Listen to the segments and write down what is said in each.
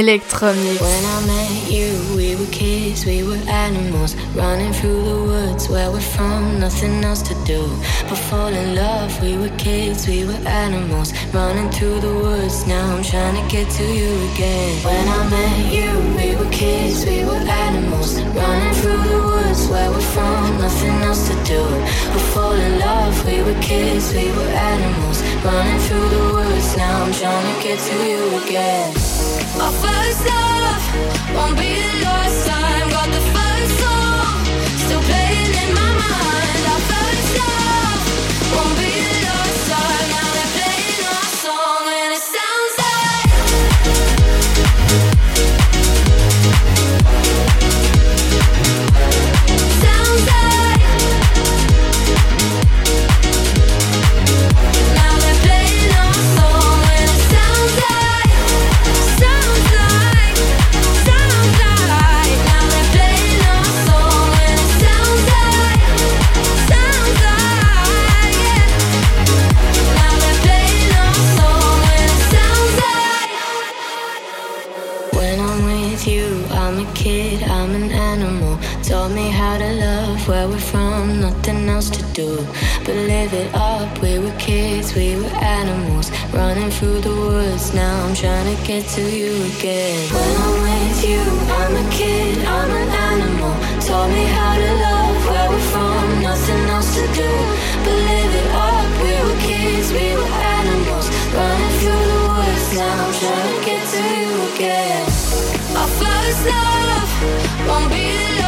Electromix. When I met you, we were kids, we were animals, running through the woods where we're from, nothing else to do. But fall in love, we were kids, we were animals, running through the woods. Now I'm trying to get to you again. When I met you, we were kids, we were animals, running through the woods where we're from, nothing else to do. But fall in love, we were kids, we were animals, running through the woods. Now I'm trying to get to you again. Won't be the last time. Got the first song still playing in my mind. Do but live it up. We were kids, we were animals, running through the woods. Now I'm trying to get to you again. When I'm with you, I'm a kid, I'm an animal. Taught me how to love where we're from, nothing else to do but live it up. We were kids, we were animals, running through the woods. Now I'm trying to get to you again. Our first love won't be the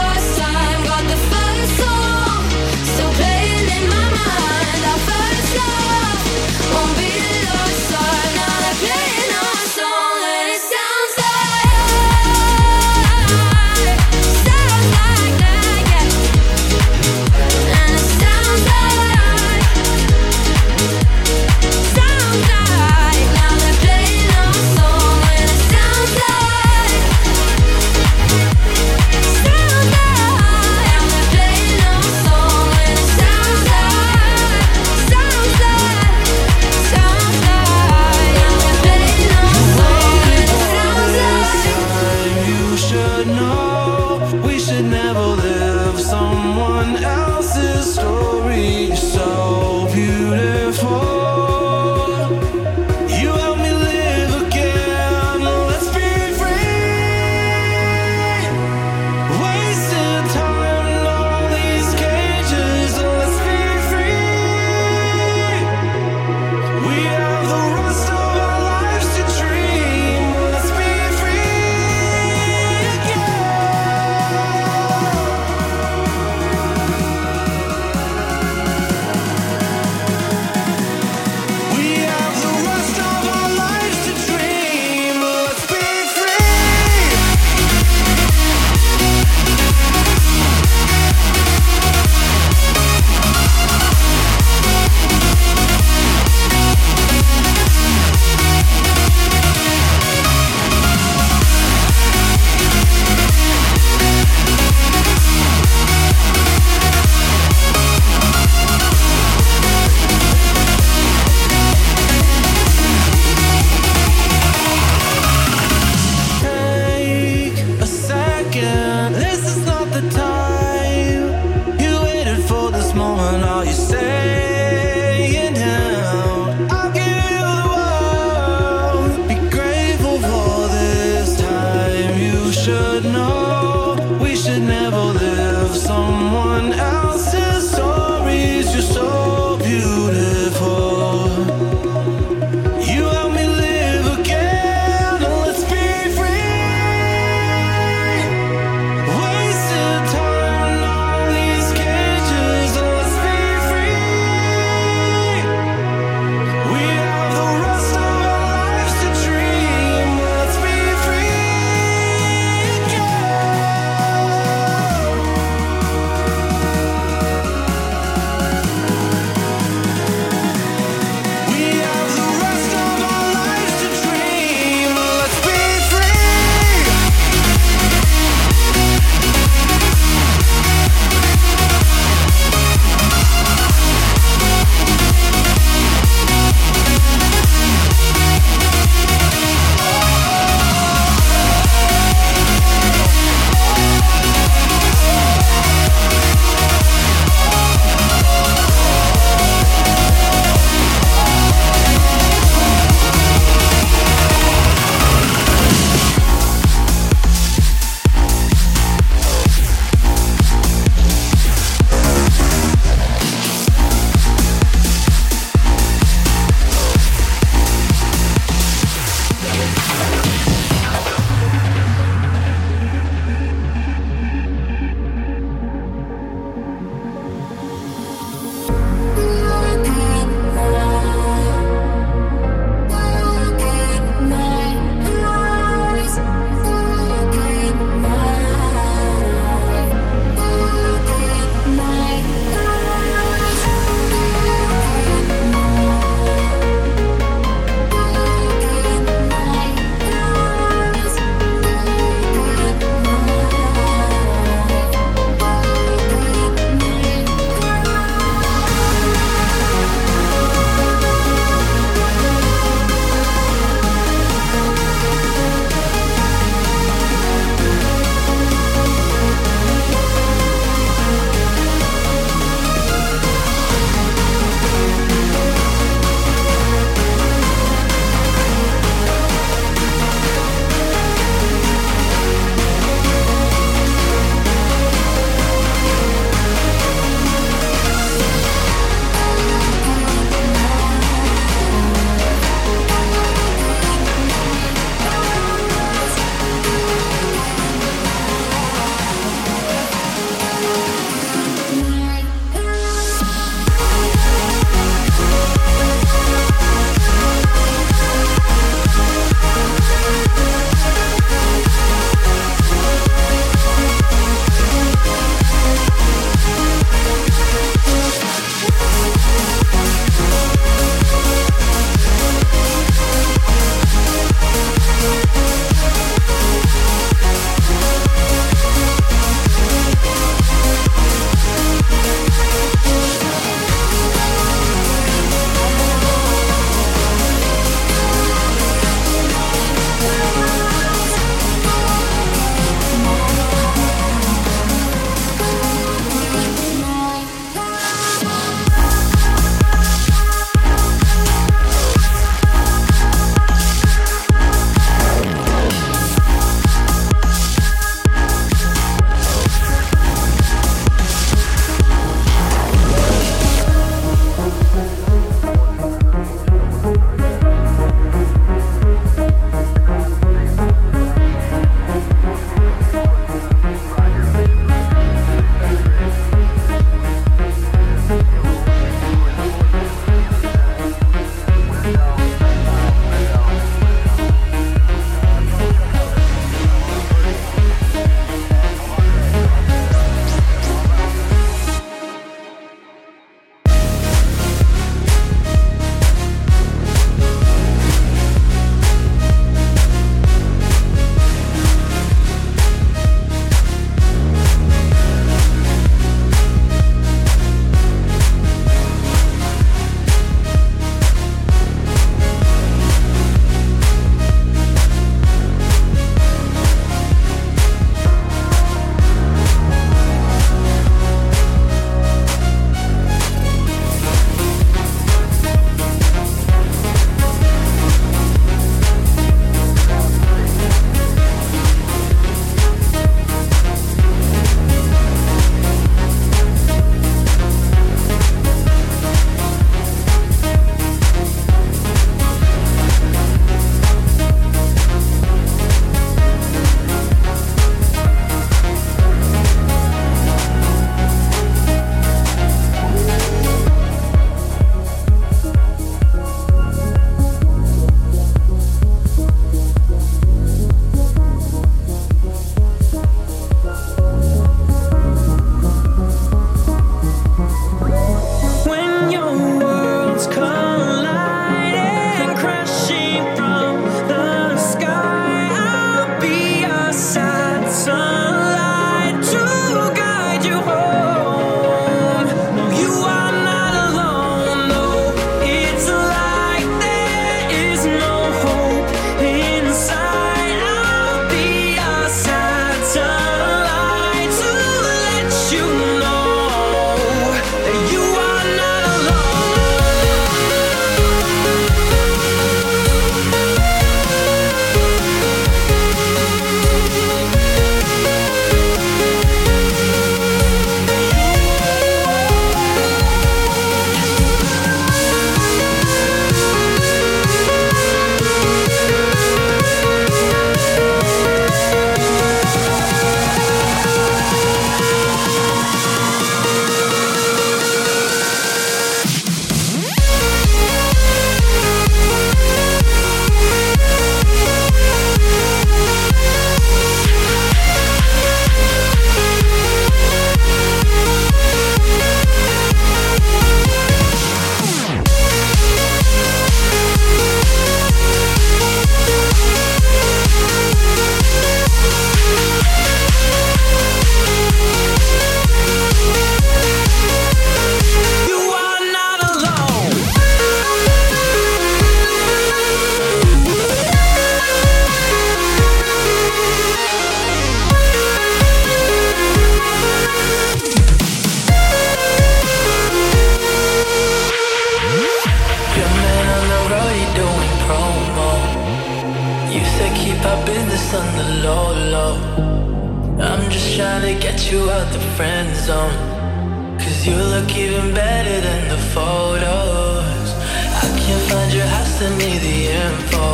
send me the info.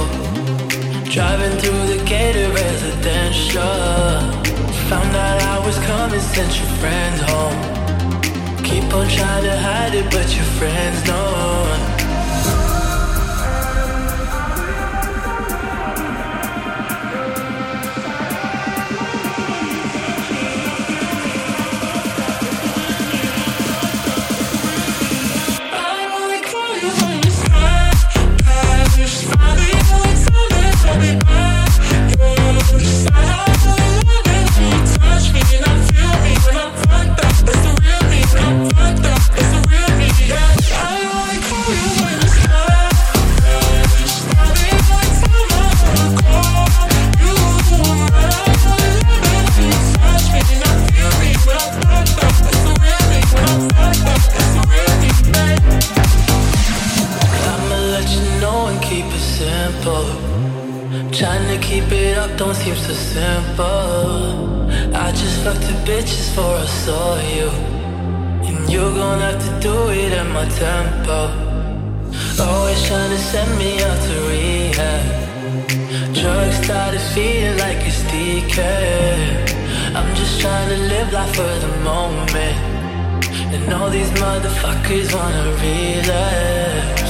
Driving through the gated residential. Found out I was coming, sent your friends home. Keep on trying to hide it, but your friends know. keep it up don't seem so simple. I just fucked the bitches before I saw you. And you're gonna have to do it at my tempo. Always trying to send me out to rehab. Drugs started feeling like it's DK. I'm just trying to live life for the moment. And all these motherfuckers wanna relapse.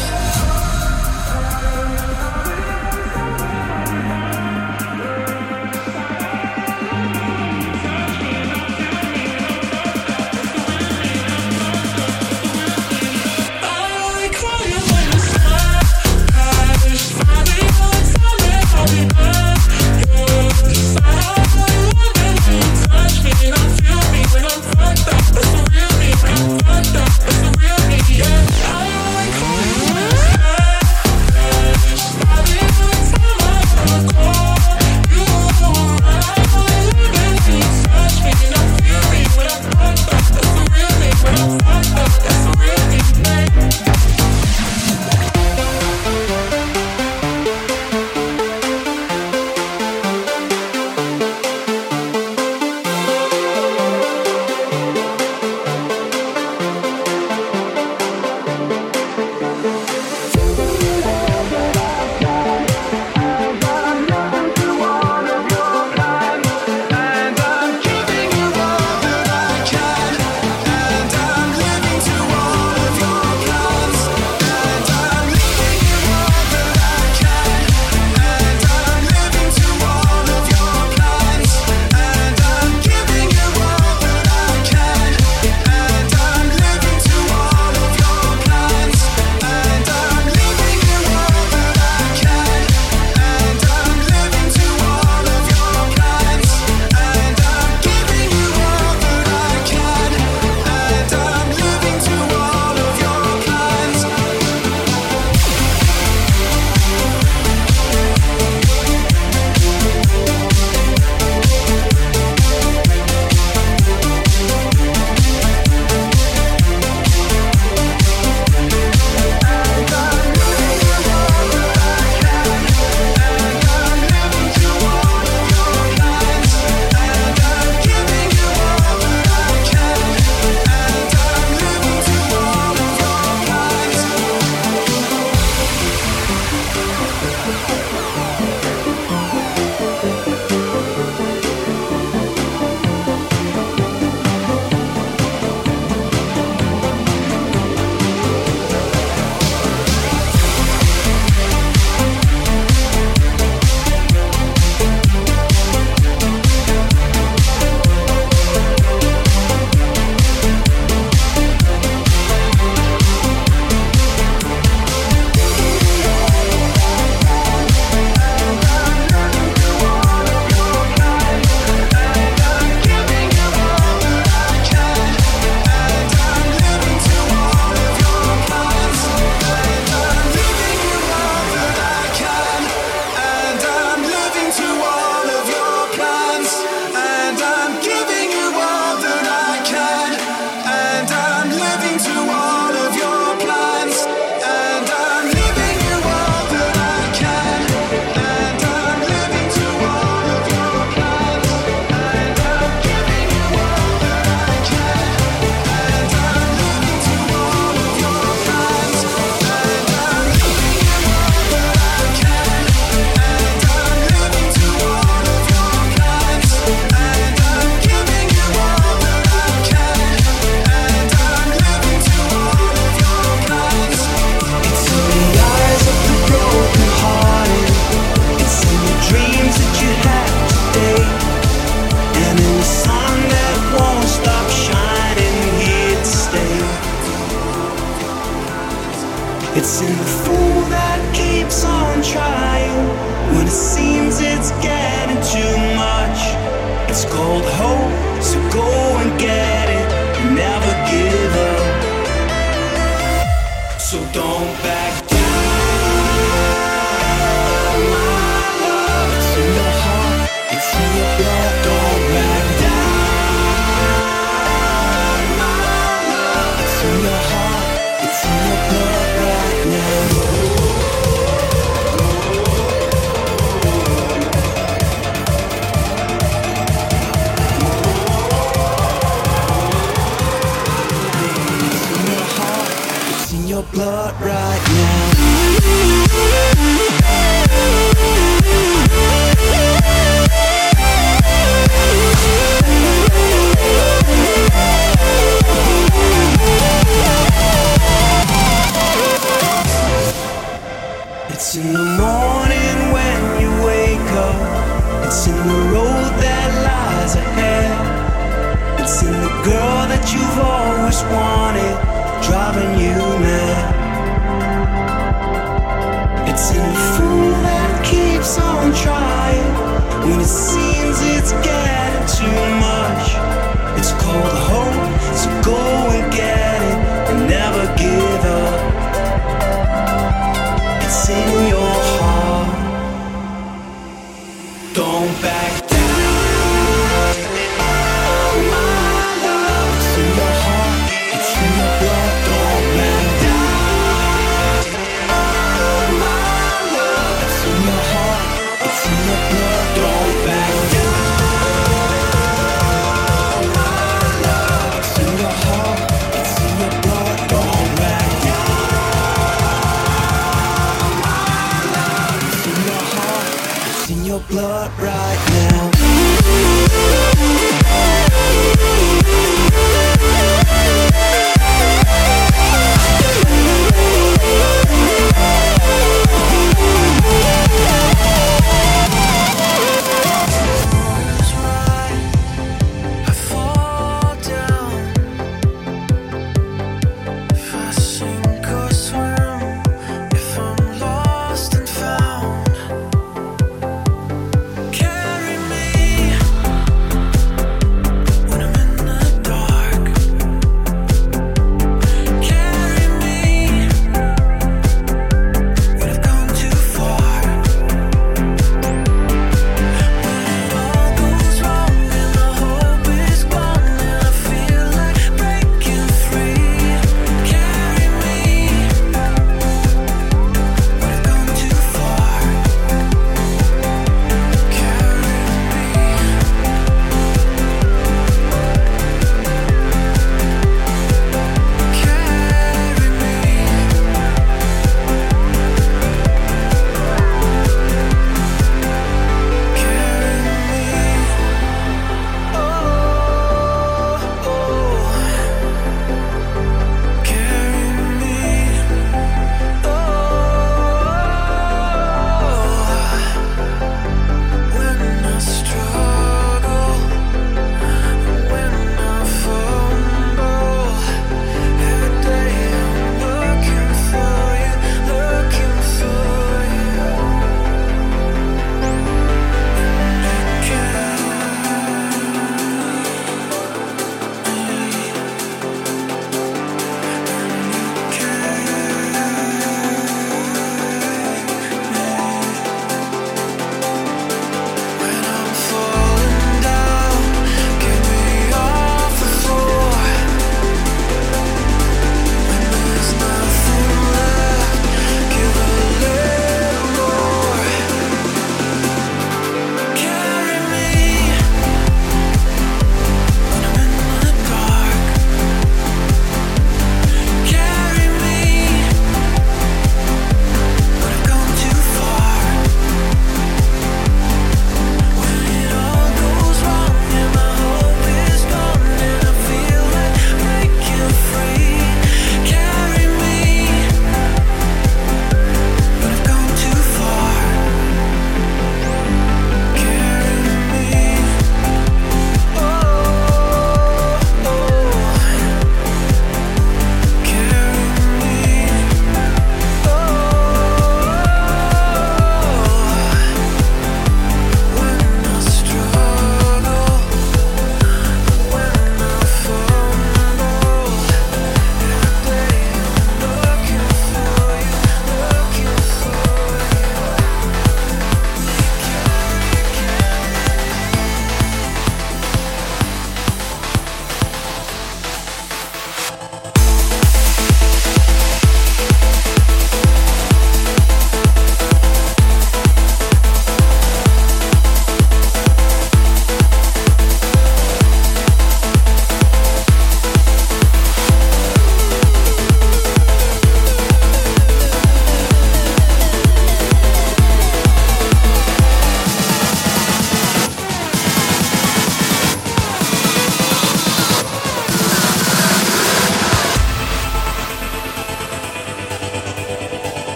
blood right.